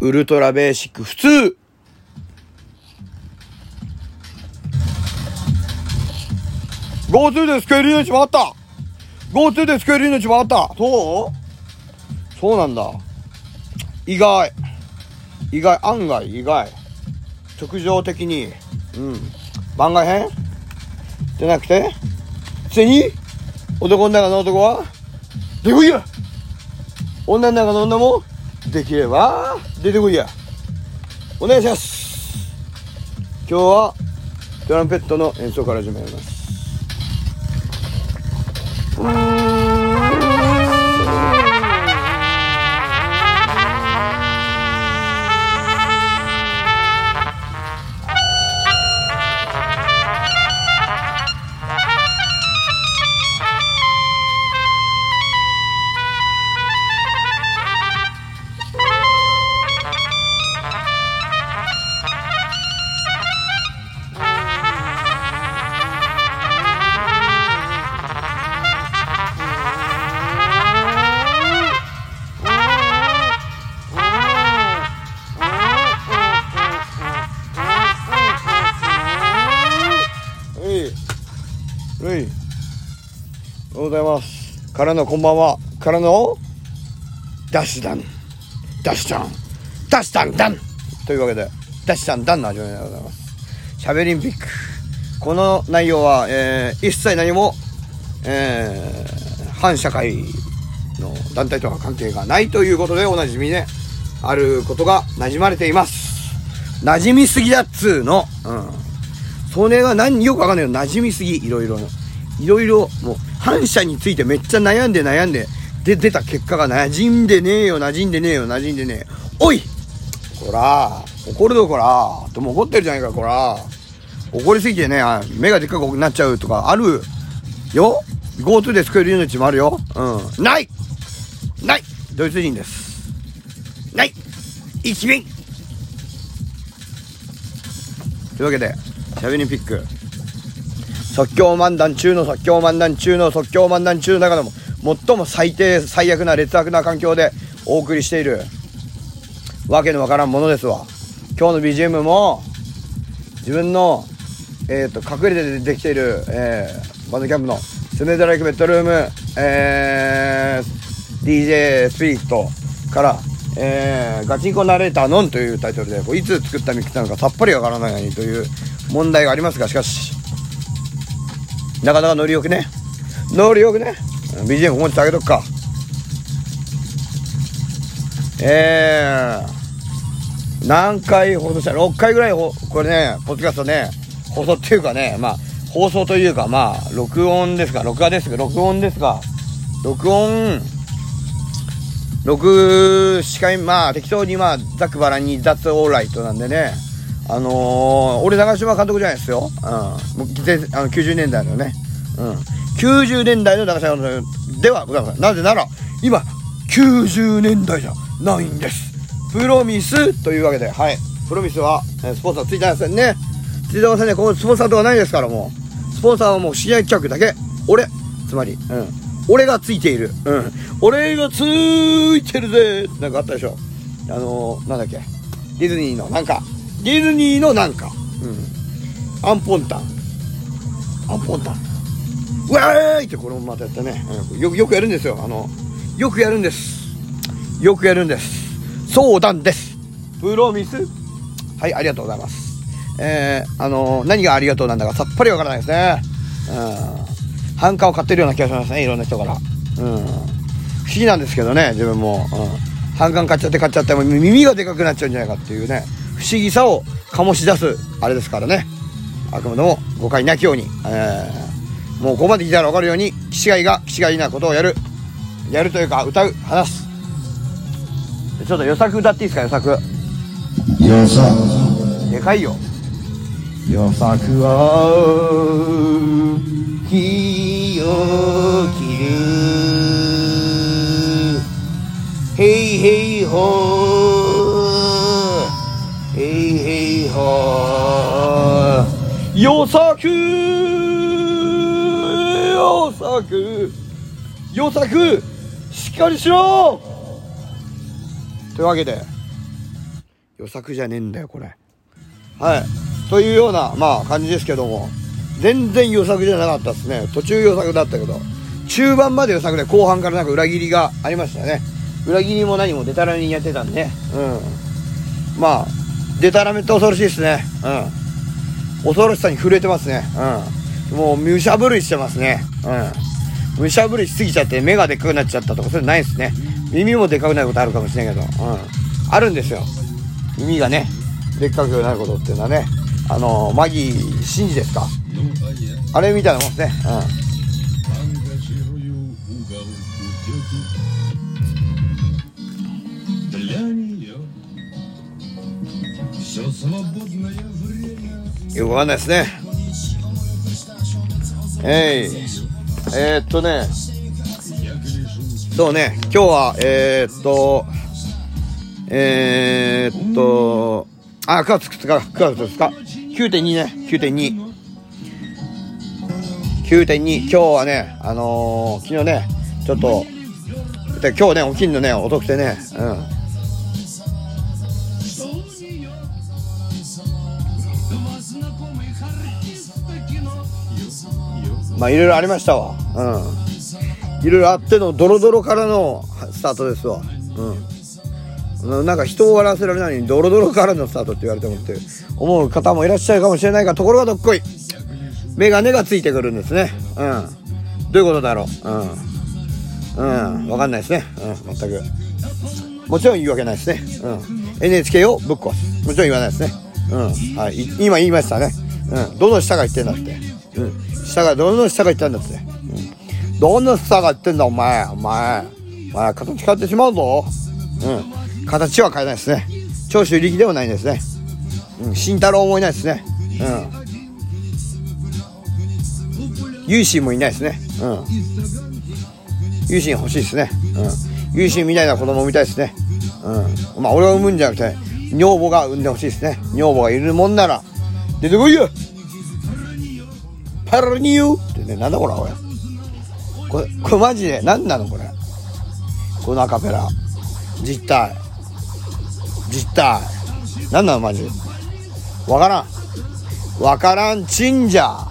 ウルトラベーシック普通。GoTo で救える命もあった !GoTo で救える命もあった。そう？そうなんだ。意外。意外、案外意外。直情的に、うん。番外編？じゃなくて、ついに、男の中の男は、出てこいや。女の中の女も、できれば、出てこいやお願いします今日は、トランペットの演奏から始めます。からのこんばんは。からの、ダッシュダン。ダッシュダン。ダッシュダンダンというわけで、ダッシュダンダンの始まりでございます。しゃべりんピック。この内容は、えー、一切何も、えー、反社会の団体とは関係がないということでおなじみで、あることが馴染まれています。馴染みすぎだっつーの。うん。それが何、よくわかんないよ。馴染みすぎ。いろいろの。いろいろ、もう、反射についてめっちゃ悩んで悩んで、で、出た結果が馴染んでねえよ、馴染んでねえよ、馴染んでねえ。おいこら、怒るぞ、こら。とも怒ってるじゃないか、こら。怒りすぎてね、目がでっかくなっちゃうとかあるよ ?GoTo で救える命もあるよ。うん。ないないドイツ人です。ない一便というわけで、しゃべりピック。即興漫談中の即興漫談中の即興漫談中の中でも最も最低最悪な劣悪な環境でお送りしているわけのわからんものですわ。今日の BGM も自分のえ、ー、と隠れてできている、えー、バンドキャンプのスネードライクベッドルーム、えー、DJ スピリットからえー、ガチンコナレーターノンというタイトルでこ、いつ作ったミックスなのかさっぱりわからないという問題がありますが、しかし、なかなかノリよくね。ノリよくね。BGM ここに下げとくか。えー、何回放送した ?6 回ぐらいこれね、ポッドキャストね、放送っていうかね、まあ、放送というか、まあ、録音ですか、録画ですか、録音ですか、録音、録、司会、まあ、適当に、まあ、ざくばらに、雑オーライトなんでね、あのー、俺長嶋監督じゃないですよ。うん。もうあの90年代のね。うん。90年代の長嶋監督ではございません。なぜなら、今、90年代じゃないんです。プロミスというわけで、はい。プロミスは、えスポンサーついてませんね。ついてませんね。ここスポンサーとかないですから、もう。スポンサーはもう知り合い客だけ。俺。つまり、うん。俺がついている。うん。俺がついてるぜなんかあったでしょ。あのー、なんだっけ。ディズニーのなんか、ディズニーのなんか、うん、アンポンタン。アンポンタン。うわーいってこれもまたやったね、うん、よよくやるんですよ。あの、よくやるんです。よくやるんです。相談です。プロミス？はい、ありがとうございます。えー、あのー、何がありがとうなんだかさっぱりわからないですね。うん。反感を買ってるような気がしますね、いろんな人から。うん。不思議なんですけどね、自分も。うん。反感買っちゃって買っちゃって、も耳がでかくなっちゃうんじゃないかっていうね。不思議さを醸し出すあれですからね。あくまでも誤解なきように、えー、もうここまで来たら分かるように気違いが気違いなことをやる。やるというか歌う話す。ちょっと予作歌っていいですか予作。予作。でかいよ。予作は火を切る。へいへいほーよさくよさくよさくしっかりしろというわけで予作じゃねえんだよ、これ。はい。というような、まあ、感じですけども、全然予作じゃなかったですね。途中予作だったけど、中盤まで予作で後半からなんか裏切りがありましたね。裏切りも何もデタラメにやってたんで、ねうん。まあ、デタラメって恐ろしいですね。うん。恐ろしさに震えてますね。うん。もう、むしゃぶりしてますね。うん。むしゃぶりしすぎちゃって目がでっかくなっちゃったとか、それないですね。耳もでっかくなることあるかもしれんけど、うん。あるんですよ。耳がね、でっかくなることっていうのはね。あの、マギー真司ですか？あれみたいなもんですね。うん。よくわかんないですね。えい、えー、っとね、そうね、今日は、えー、っと、えー、っと、あ、9月2日、9月2日、9.2ね、9.2。9.2、今日はね、あのー、昨日ね、ちょっと、今日ね、おきんのね、お得でね、うん。まあいろいろありましたわ。うん。いろいろあってのドロドロからのスタートですわ。うん。なんか人を笑わせられないのにドロドロからのスタートって言われてもって思う方もいらっしゃるかもしれないが、ところがどっこい。メガネがついてくるんですね。うん。どういうことだろう。うん。うん。わかんないですね。うん。全く。もちろん言うわけないですね。うん。NHK をぶっ壊す。もちろん言わないですね。うん。は。い今言いましたね。うん。どの下が言ってんだって。うん。下が、どの下が言ったんだって。うん。どの下が言ってんだお前。お前。お前、形変わってしまうぞ。うん。形は変えないですね。長州力でもないんですね。うん。慎太郎もいないですね。うん。有心もいないですね。うん。有心欲しいですね。うん。有心みたいな子供みたいですね。うん。まあ、俺が産むんじゃなくて、女房が産んでほしいですね。女房がいるもんなら、出てこいよパラニューってね、なんだこれ、おい。これ、これマジで、なんなのこれ。このアカペラ。実体。実体。なんなのマジで。わからん。わからんちんじゃ。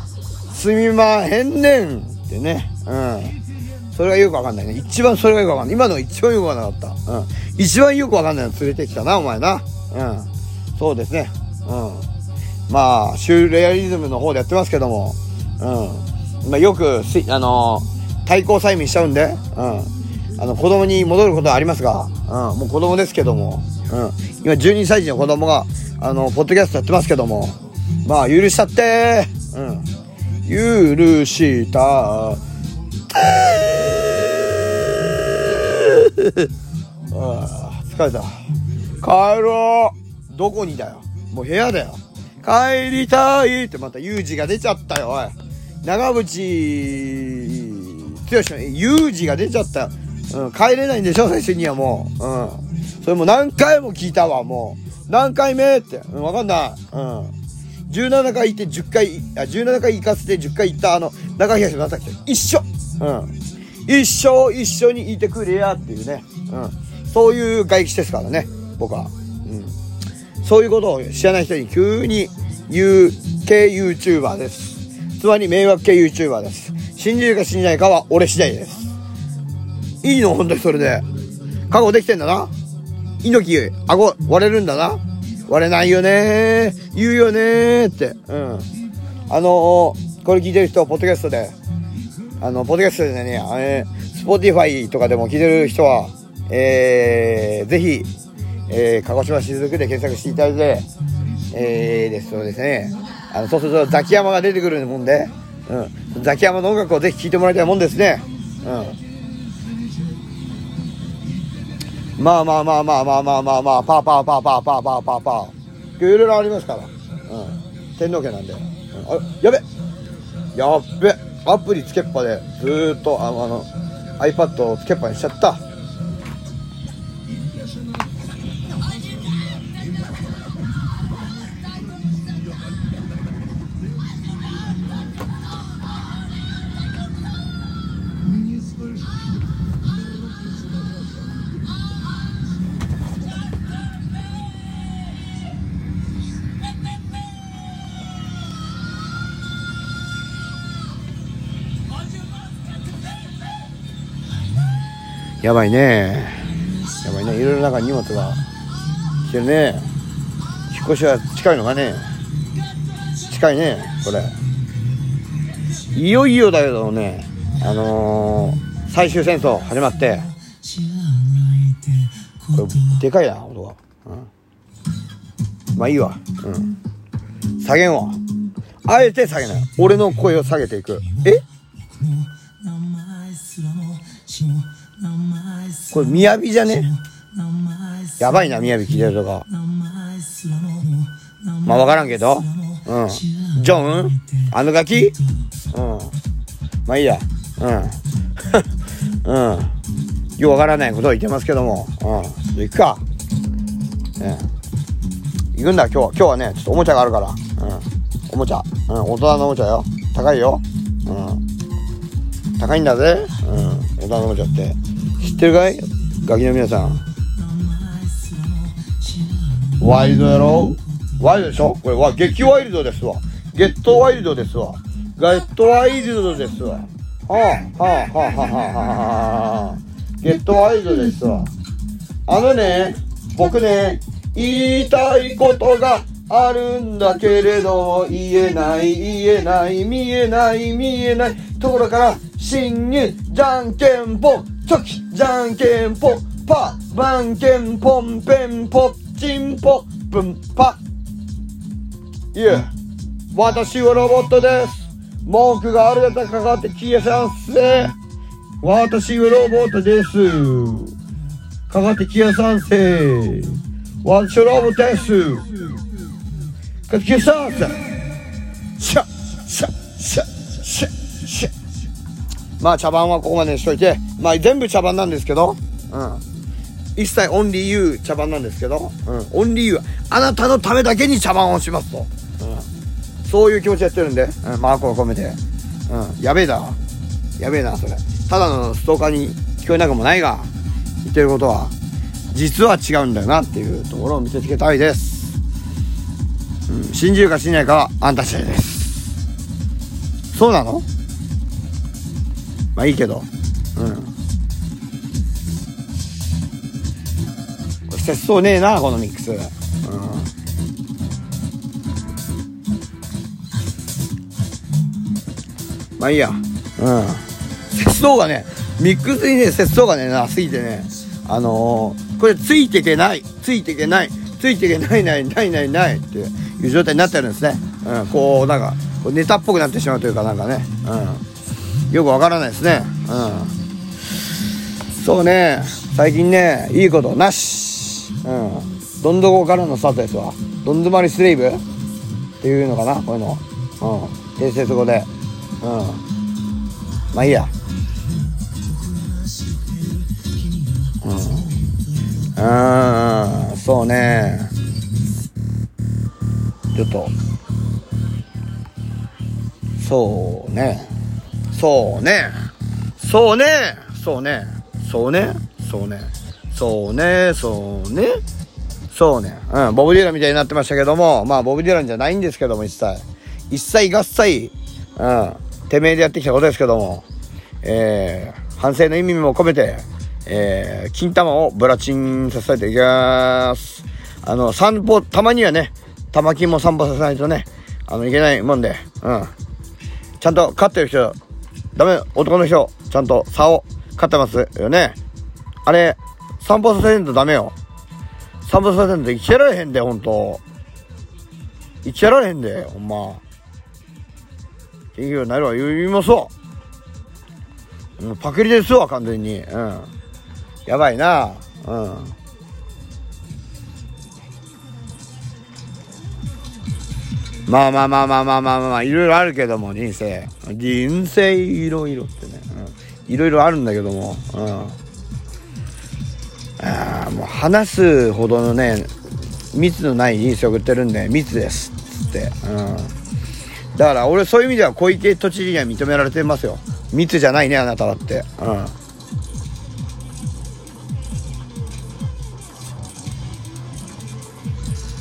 すみまへんねん。ってね。うん。それがよくわかんないね。一番それがよくわかんない。今のが一番よくわかんなかった。うん。一番よくわかんないの連れてきたな、お前な。うん。そうですね。うん。まあ、シューレアリズムの方でやってますけども。うん。まあ、よく、あの対抗催眠しちゃうんで。うん。あの、子供に戻ることはありますが。うん。もう子供ですけども。うん。今、12歳児の子供が、あの、ポッドキャストやってますけども。まあ、許したってうん。許したああ疲れた帰ろうどこにだよもう部屋だよ帰りたいってまたユージが出ちゃったよおい長渕剛のユージが出ちゃった、うん、帰れないんでしょ最初にはもう。うんそれも何回も聞いたわもう。何回目って、うん、分かんない。うん。17回行って10回あ17回行かせて10回行ったあの中東正樹と一緒。うん。一生一緒にいてくれやっていうね、うん、そういう外気ですからね僕は、うん、そういうことを知らない人に急に言う系 YouTuber です。つまり迷惑系 YouTuber です。信じるか信じないかは俺次第です。いいの本当にそれで。覚悟できてんだな。猪木顎割れるんだな。割れないよね。言うよね。って。うん。あのーこれ聞いてる人ポッドキャストで。あの、ポッドキャストでね、あれ、スポーティファイとかでも聞いてる人は、えー、ぜひ、えー、鹿児島雫で検索していただいて、えー、です。とですね、あの、そうするとザキヤマが出てくるもんで、うん、ザキヤマの音楽をぜひ聴いてもらいたいもんですね。うん。まあまあまあまあまあまあまあまあ、パーパーパーパーパーパーパーパー。いろいろありますから。うん。天皇家なんで。うん、あやべやっべアプリつけっぱでずーっとあのあの iPad をつけっぱにしちゃったやばいね。やばいね。いろいろなんか荷物が来てるね。引っ越しは近いのかね。近いねこれ。いよいよだけどねあのー、最終戦争始まって。これでかいな音が、うん、まあいいわ。うん。下げんわ。あえて下げない。俺の声を下げていく。え？これみやびじゃね？やばいな、みやび聞いてるとか。まあわからんけど。うん。ジョン？あのガキ？うん。まあいいや。うん。うん。よくわからないことを言ってますけども。うん。行くか。ね行くんだ、今日は。今日はね、ちょっとおもちゃがあるから。うん。おもちゃ。うん。大人のおもちゃよ。高いよ。うん。高いんだぜ。うん。大人のおもちゃって。知ってるかい？ガキの皆さん。ワイルドやろ？ワイルドでしょ？これは激ワイルドですわ。ゲットワイルドですわ。ゲットワイルドですわ。はあ、はあ、はあ、はあ、はあ。ゲットワイルドですわ。あのね、僕ね、言いたいことがあるんだけれど、言えない、言えない、見えない、見えないところから、侵入、じゃんけんぽん、チョキ、じゃんけんぽん、パー、バンケンポンペンポッチンポプンパ。いえ私はロボットです。文句があるやつかかって消えさんせ。私はロボットです。かかって消えさんせ。私はロボットです。かかって消えさんせ。まあ茶番はここまでにしといて。まあ全部茶番なんですけど。うん。一切オンリーユー茶番なんですけど、うん、オンリーユーあなたのためだけに茶番をしますと、うん、そういう気持ちでやってるんで、うん、マークを込めて、うん、やべえだ。やべえなそれ。ただのストーカーに聞こえなくもないが言ってることは実は違うんだよなっていうところを見せつけたいです、うん、信じるか信じないかはあんた次第です。そうなの？まあいいけど。うん。節操ねえなこのミックス、うん、まあいいや。うん。節操がねミックスにね節操がねなすぎてねあのー、これついていけないついていけないついていけないないないないないっていう状態になってるんですね、うん、こうなんかこうネタっぽくなってしまうというかなんかね、うん、よくわからないですね。うん。そうね。最近ねいいことなし。うん。どんどこからのスタートですわ。どん詰まりスレイブ？っていうのかなこういうの。うん。定説語で。うん。まあいいや。うん。うんそうね。ちょっと。そうね。そうね。そうね。そうね。そうね。そうね。そうね。そうね。そうね。うん。ボブ・ディランみたいになってましたけどもまあボブ・ディランじゃないんですけども一切。一切合切うん。てめえでやってきたことですけども。えー、反省の意味も込めてえー、金玉をブラチンさせていきます。あの、散歩、たまにはね、玉金も散歩させないとね、あの、いけないもんで、うん。ちゃんと飼ってる人、ダメ、男の人、ちゃんと竿、飼ってますよね。あれ、散歩させんとダメよ。散歩させんと生きてられへんで、ほんと。生きてられへんで、ほんま。元気になるわ、言いますわ。うパクリですわ、完全に。うん。やばいなうん。まあまあまあまあまあまあまあ、いろいろあるけども、人生。人生いろいろってね。いろいろあるんだけども。うん。ああ、もう話すほどのね、密のない人生を送ってるんで、密です。つって。うん。だから俺そういう意味では小池都知事には認められてますよ。密じゃないね、あなただって。うん。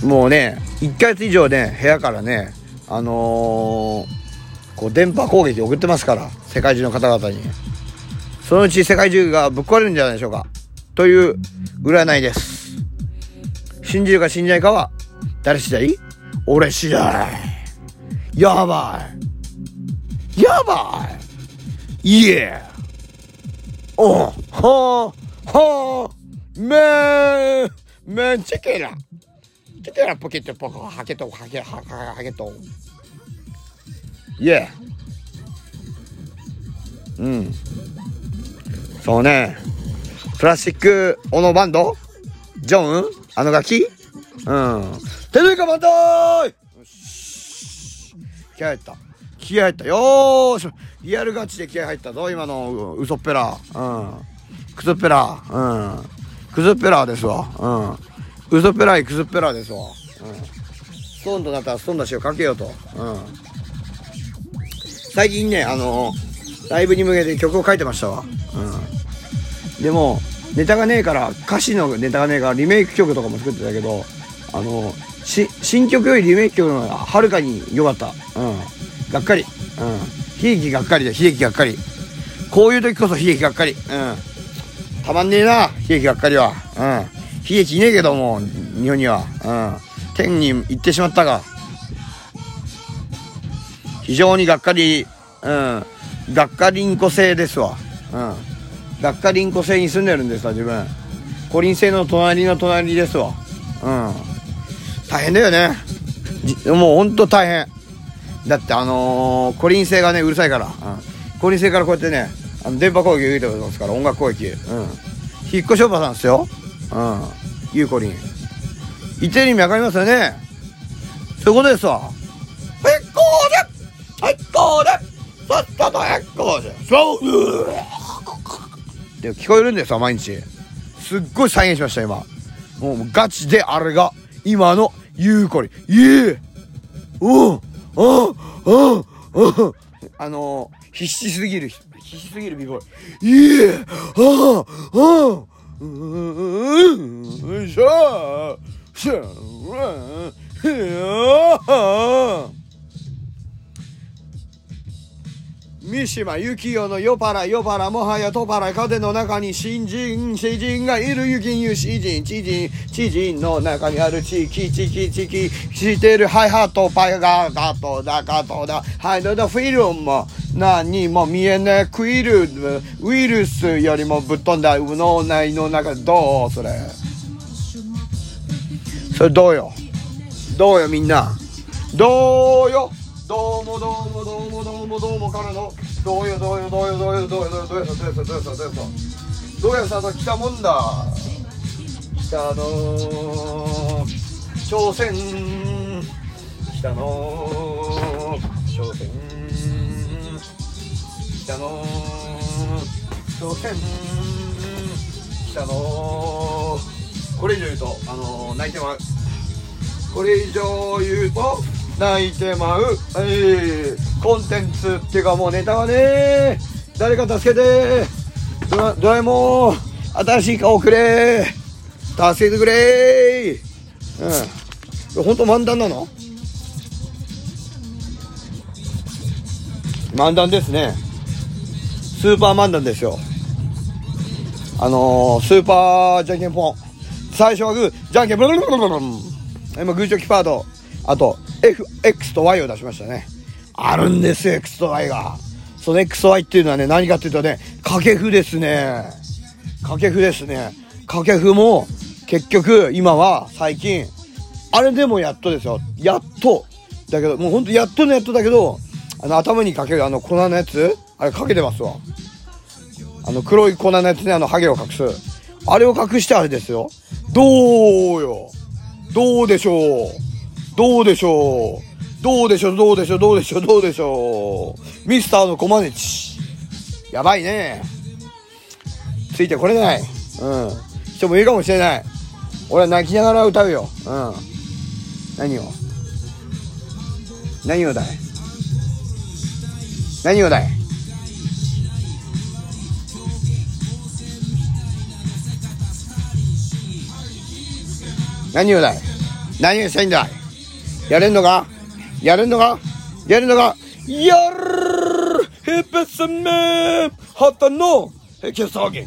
もうね、1ヶ月以上ね、部屋からね、あのー、こう、電波攻撃送ってますから、世界中の方々に。そのうち世界中がぶっ壊れるんじゃないでしょうか。という占いです。信じるか信じないかは誰次第？俺次第。やばい。やばい。イエー。おは、は、めー、めんチェケラ。チェケラポケットポコ、ハケト、ハケ、ハハハケト。イエ。うん。そうね。プラスチックオノバンド？ジョン？あの楽器うん。テレビカバンダイよし気合入った。気合入った。よーしリアルガチで気合入ったぞ、今の嘘っぺら。うん。クズっぺら。うん。クズっぺらですわ。うん。嘘っぺらいクズっぺらですわ。うん。ストーンとなったらストーンだしをかけようと。うん。最近ね、あのライブに向けて曲を書いてましたわ。うん。でも、ネタがねえから、歌詞のネタがねえから、リメイク曲とかも作ってたけど、あの、し、新曲よりリメイク曲の方がはるかに良かった。うん。がっかり。うん。悲劇がっかりだ、悲劇がっかり。こういう時こそ悲劇がっかり。うん。たまんねえな、悲劇がっかりは。悲劇いねえけども、日本には。うん。天に行ってしまったが。非常にがっかり、うん。がっかりんこ星ですわ。うん。がっかりんこ星に住んでるんですわ、自分。コリン星の隣の隣ですわ。うん。大変だよね。もうほんと大変。だってあのー、コリン星がね、うるさいから。うん。コリン星からこうやってね、あの電波攻撃受けてますから、音楽攻撃。うん。引っ越しおばさんですよ。うん。ゆうこりん。言ってる意味わかりますよね。そういうことですわ。へっこーでへっこーでさっさとへっこーでそうで聞こえるんですよ、毎日。すっごい再現しました、今。もうガチであれが、今のゆうこりん。いえうんうんうんうんあのー、必死すぎる、必死すぎるビボーイ。いえああうん Yeah. 三島由紀夫の夜パラ夜パラもはやとパラ風の中に新人詩人がいるゆきに詩人知人知人の中にある地域チキチキしてるハイハットパイガーガトだガトだハイドだフィルムも何も見えないクイルウイルスよりもぶっ飛んだ脳内の中どうそれそれどうよ？どうよみんな。どうよ？どうもどうもどうもどうもどうもからのどうよどうよどうよどうよどうよどうよどうよどうよどうよどうよどうよどうよさと来たもんだ北の朝鮮北の朝鮮北の朝鮮北のこれ以上言うとあの泣いてまうこれ以上言うと泣いてまう、えー、コンテンツっていうかもうネタはね誰か助けてドラドラえもん新しい顔くれ助けてくれうん。本当漫談なの？漫談ですね。スーパー漫談ですよ。あのー、スーパーじゃんけんぽん最初はグー。じゃんけんブルルルルルルル。今グーチョキパード。あと F、X と Y を出しましたね。あるんですよ、X と Y が。その X と Y っていうのはね、何かっていうとね、掛布ですね。掛布ですね。掛布も、結局、今は、最近、あれでもやっとですよ。やっと。だけど、もうほんとやっとのやっとだけど、あの、頭にかけるあの粉のやつあれかけてますわ。あの、黒い粉のやつね、あの、ハゲを隠す。あれを隠してあれですよ。どうよ。どうでしょう。どうでしょうどうでしょうどうでしょうどうでしょうどうでしょうミスターのコマネチ。やばいね。ついてこれない。うん。人もいるかもしれない。俺は泣きながら歌うよ。うん。何を？何をだい？何をだい？何をだい？何をしたいんだい？やれんのか？やれんのか？やるのか？やるヘペスメ旗のはい、キャスターゲ。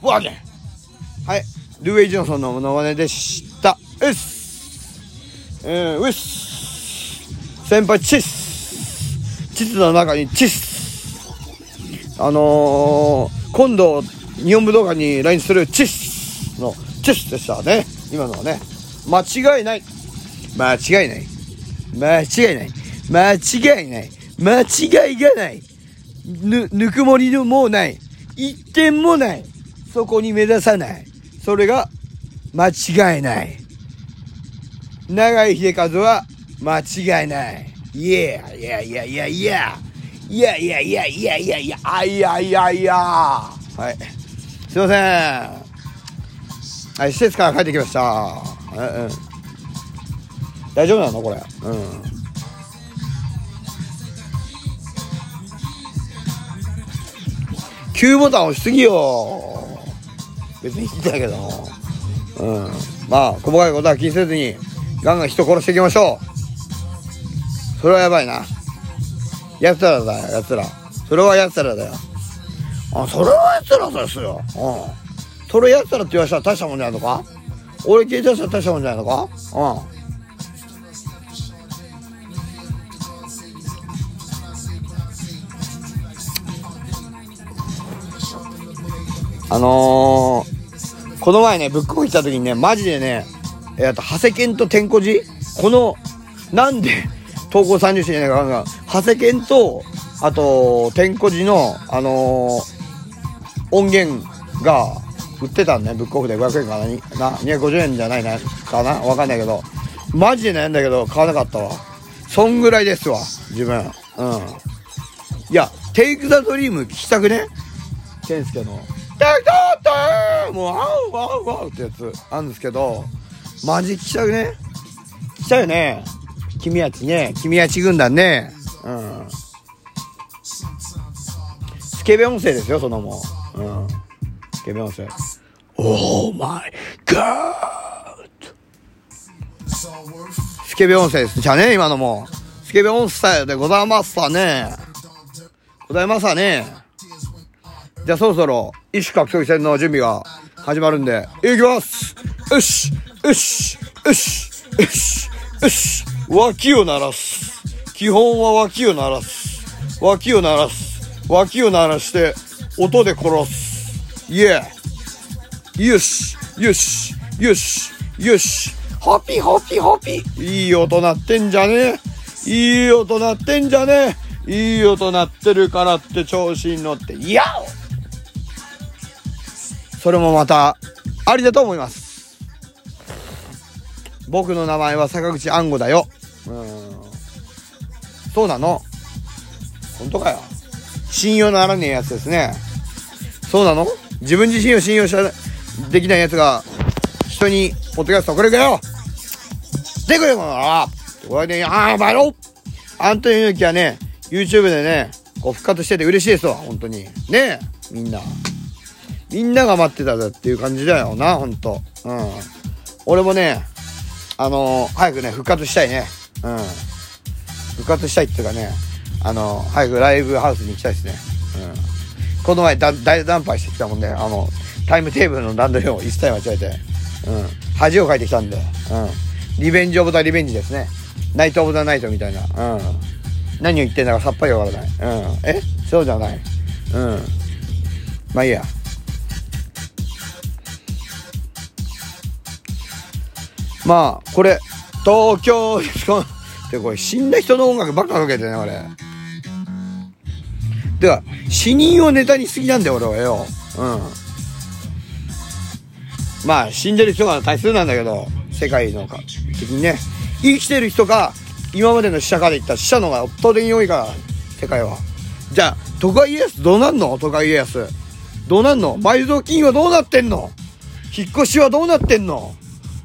ワーゲ。はい。ルーウェイ・ジョンソンのモノマネでした。うっす。えー、うっす。先輩、チッス。チスの中にチッス。あのー、今度、日本武道館に来日するチッスのチッスでしたね。今のはね。間違いない。間違いない。間違いない。間違いない。間違いがない。ぬ、ぬくもりのもうない。一点もない。そこに目指さない。それが間違いない。長井秀和は間違いない。いやいやいやいやいや。いやいやいやいやいやいや、あいやいやいや。はい。すいません。はい、施設から帰ってきました。うんうん。大丈夫なのこれ？うん。9ボタン押しすぎよ。別にいいんだけど。うん。まあ、細かいことは気にせずに、ガンガン人殺していきましょう。それはやばいな。奴らだよ、奴ら。それは奴らだよ。あ、それは奴らですよ。うん。それ奴らって言わしたら大したもんじゃないのか？俺聞いたら大したもんじゃないのか？うん。あのー、この前ね、ブックオフ行った時にね、マジでね、えー、あと、長谷健と天小寺この、なんで、投稿30周年かが、長谷健と、あと、天小寺の、あのー、音源が売ってたんね、ブックオフで500円かな、にな250円じゃないな、かな？わかんないけど、マジで悩んだけど、買わなかったわ。そんぐらいですわ、自分。うん。いや、テイクザドリーム聞きたくね？健介の。テイクザドリームもう、ワウワウワウってやつあるんですけど、マジ聞きたくね聞きたいよね。君たちね、君たち軍団ね。うん。スケベ音声ですよ、そのもん。うん。スケベ音声。Oh my god! スケベ音声です。じゃね、今のも。スケベ音声でございますわね。ございますわね。じゃあそろそろ、異種格闘技戦の準備が始まるんで、いきますよしよしよしよしよし脇を鳴らす。基本は脇を鳴らす。脇を鳴らす。脇を鳴らして、音で殺す。イエーよしよしよしよしホピホピホピいい音鳴ってんじゃね？えいい音鳴ってんじゃね？えいい音鳴ってるからって調子に乗って、ヤオそれもまた、ありだと思います。僕の名前は坂口安吾だよ。うん。そうなの？本当かよ。信用ならねえやつですね。そうなの？自分自身を信用した、できないやつが、人に、ポッドキャスト送れるかよでくれこのな？これで、ああ、バロアントニオ猪木はね、YouTube でね、こう復活してて嬉しいですわ、本当に。ねえ、みんな。みんなが待ってたっていう感じだよな、ほんと。うん。俺もね、あのー早くね、復活したいね。うん。復活したいっていうかね、あのー早くライブハウスに行きたいですね。うん。この前だ大惨敗してきたもんね、あの、タイムテーブルの段取りを一切間違えて、うん。恥をかいてきたんで、うん。リベンジオブザリベンジですね。ナイトオブザナイトみたいな、うん。何を言ってんだかさっぱりわからない。うん。え？そうじゃない。うん。まあいいや。まあ、これ、東京、で、これ死んだ人の音楽ばっかかけてね、俺。では、死人をネタにすぎなんだよ、俺はよ。うん。まあ、死んでる人が大数なんだけど、世界のか、的にね。生きてる人が、今までの死者から言ったら死者の方が圧倒的に多いから、世界は。じゃあ、徳川家康どうなんの？徳川家康。どうなんの？埋蔵金はどうなってんの？引っ越しはどうなってんの？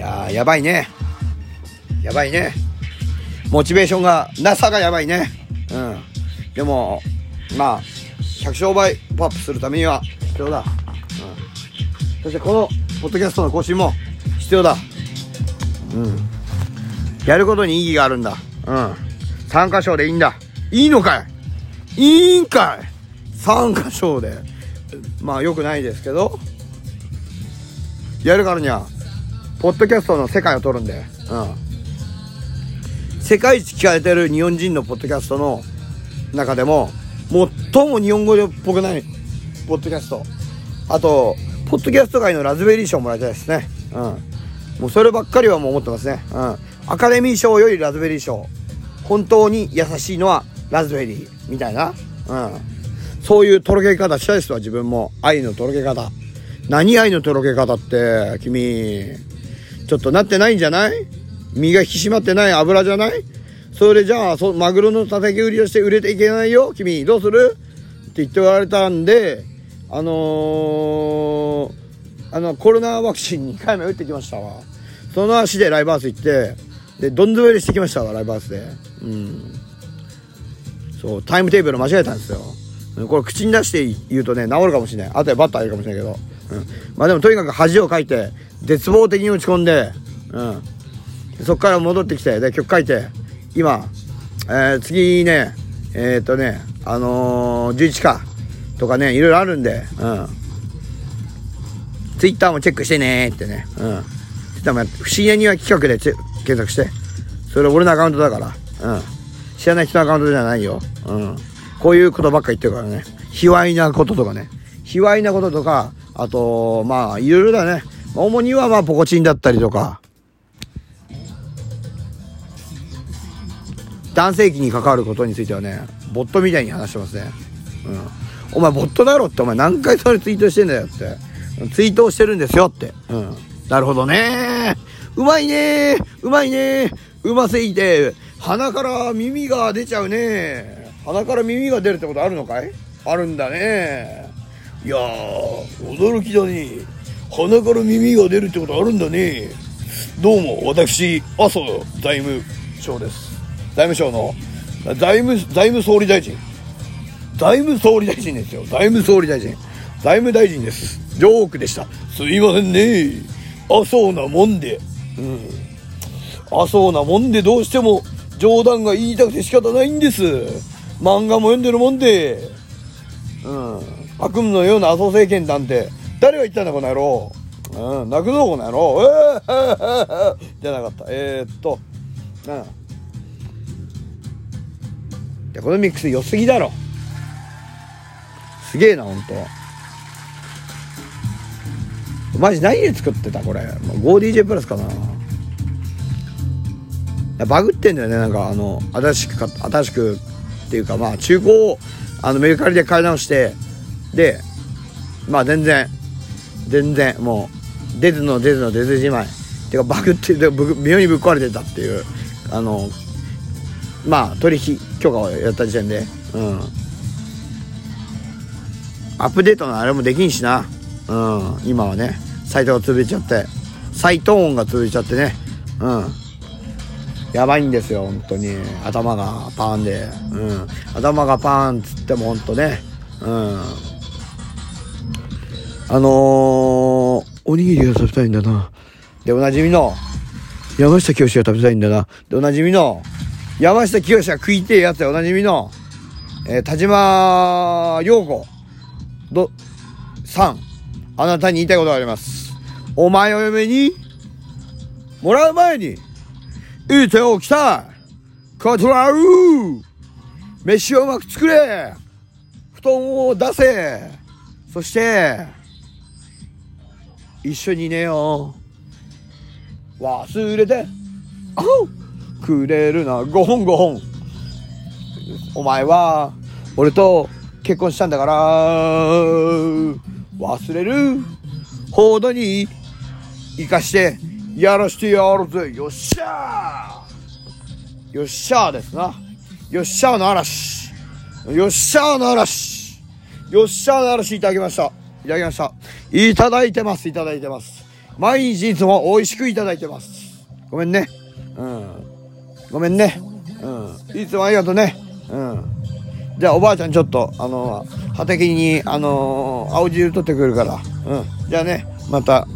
やー、やばいね。やばいね。モチベーションが、なさがやばいね。うん。でも、まあ、100勝倍パップするためには必要だ。うん。そしてこの、ポッドキャストの更新も必要だ。うん。やることに意義があるんだ。うん。参加賞でいいんだ。いいのかい？いいんかい？参加賞で。まあ、良くないですけど、やるからには、ポッドキャストの世界を取るんで、うん。世界一聞かれてる日本人のポッドキャストの中でも、最も日本語っぽくないポッドキャスト。あと、ポッドキャスト界のラズベリー賞もらいたいですね。うん。もうそればっかりはもう思ってますね。うん。アカデミー賞よりラズベリー賞。本当に優しいのはラズベリー。みたいな。うん。そういうとろけ方したいですわ、自分も。愛のとろけ方。何愛のとろけ方って、君。ちょっとなってないんじゃない？身が引き締まってない？油じゃない？それじゃあそマグロの叩き売りをして売れていけないよ？君どうする？って言って言われたんであのーあのコロナワクチン2回目打ってきましたわ。その足でライブハウス行ってでどん詰めりしてきましたわライブハウスで。うん。そうタイムテーブル間違えたんですよ。これ口に出して言うとね治るかもしれない。あとでバッターいるかもしれないけど、まあでもとにかく恥をかいて絶望的に落ち込んでうんそっから戻ってきて、で、曲書いて、今、えー次ね、えーっとね、あのー、11か、とかね、いろいろあるんで、うん。ツイッターもチェックしてねってね、うん。ツイッターもやって不思議な庭企画で検索して。それ俺のアカウントだから、うん。知らない人のアカウントじゃないよ。うん。こういうことばっか言ってるからね。卑猥なこととかね。卑猥なこととか、あと、まあ、いろいろだね。主にはまあ、ポコチンだったりとか、男性器に関わることについてはね、ボットみたいに話してますね。うん。お前ボットだろって、お前何回それツイートしてんだよって。ツイートをしてるんですよって。うん。なるほどねうまいねうまいねうますぎて、鼻から耳が出ちゃうね鼻から耳が出るってことあるのかい？あるんだねいやー、驚きだね鼻から耳が出るってことあるんだねどうも、私、麻生財務省です。財務省の、財務、財務総理大臣。財務総理大臣ですよ。財務総理大臣。財務大臣です。ジョークでした。すいませんね。あそうなもんで。うん。あそうなもんでどうしても冗談が言いたくて仕方ないんです。漫画も読んでるもんで。うん。悪夢のような麻生政権なんて、誰が言ったんだ、この野郎。うん、泣くぞ、この野郎。えー、じゃなかった。えー、っと、うん。このミックス良すぎだろすげえなほんとマジ何で作ってたこれ 5DJ プラスかなバグってんだよねなんかあの新しく買新しくっていうかまあ中古をあのメルカリで買い直してでまあ全然全然もう出ずの出ずの出ずじまい。てかバグってでぶ微妙にぶっ壊れてたっていうあのまあ取引許可をやった時点で。うん。アップデートのあれもできんしな。うん。今はね。サイトが潰れちゃって。サイト音が潰れちゃってね。うん。やばいんですよ本当に。頭がパーンで。うん。頭がパーンっつっても本当ね。うん。あのー、おにぎりが食べたいんだな。でおなじみの？山下清が食べたいんだな。でおなじみの？山下清が食いてえやつでおなじみの、えー田島陽子どさん。あなたに言いたいことがあります。お前を嫁にもらう前に言っておきたい。コトラウ飯をうまく作れ。布団を出せ。そして一緒に寝よう。忘れて。くれるな。5本5本お前は俺と結婚したんだから。忘れる。ほどに生かしてやらしてやるぜ。よっしゃー。よっしゃーですな。よっしゃーの嵐。よっしゃーの嵐。よっしゃーならしいただきました。いただきました。いただいてます、いただいてます。毎日いつも美味しくいただいてます。ごめんね。うん。ごめんね。うん。いつもありがとうね。うん。じゃあおばあちゃんちょっと、あの、畑に、あの青汁取ってくるから。うん。じゃあね、また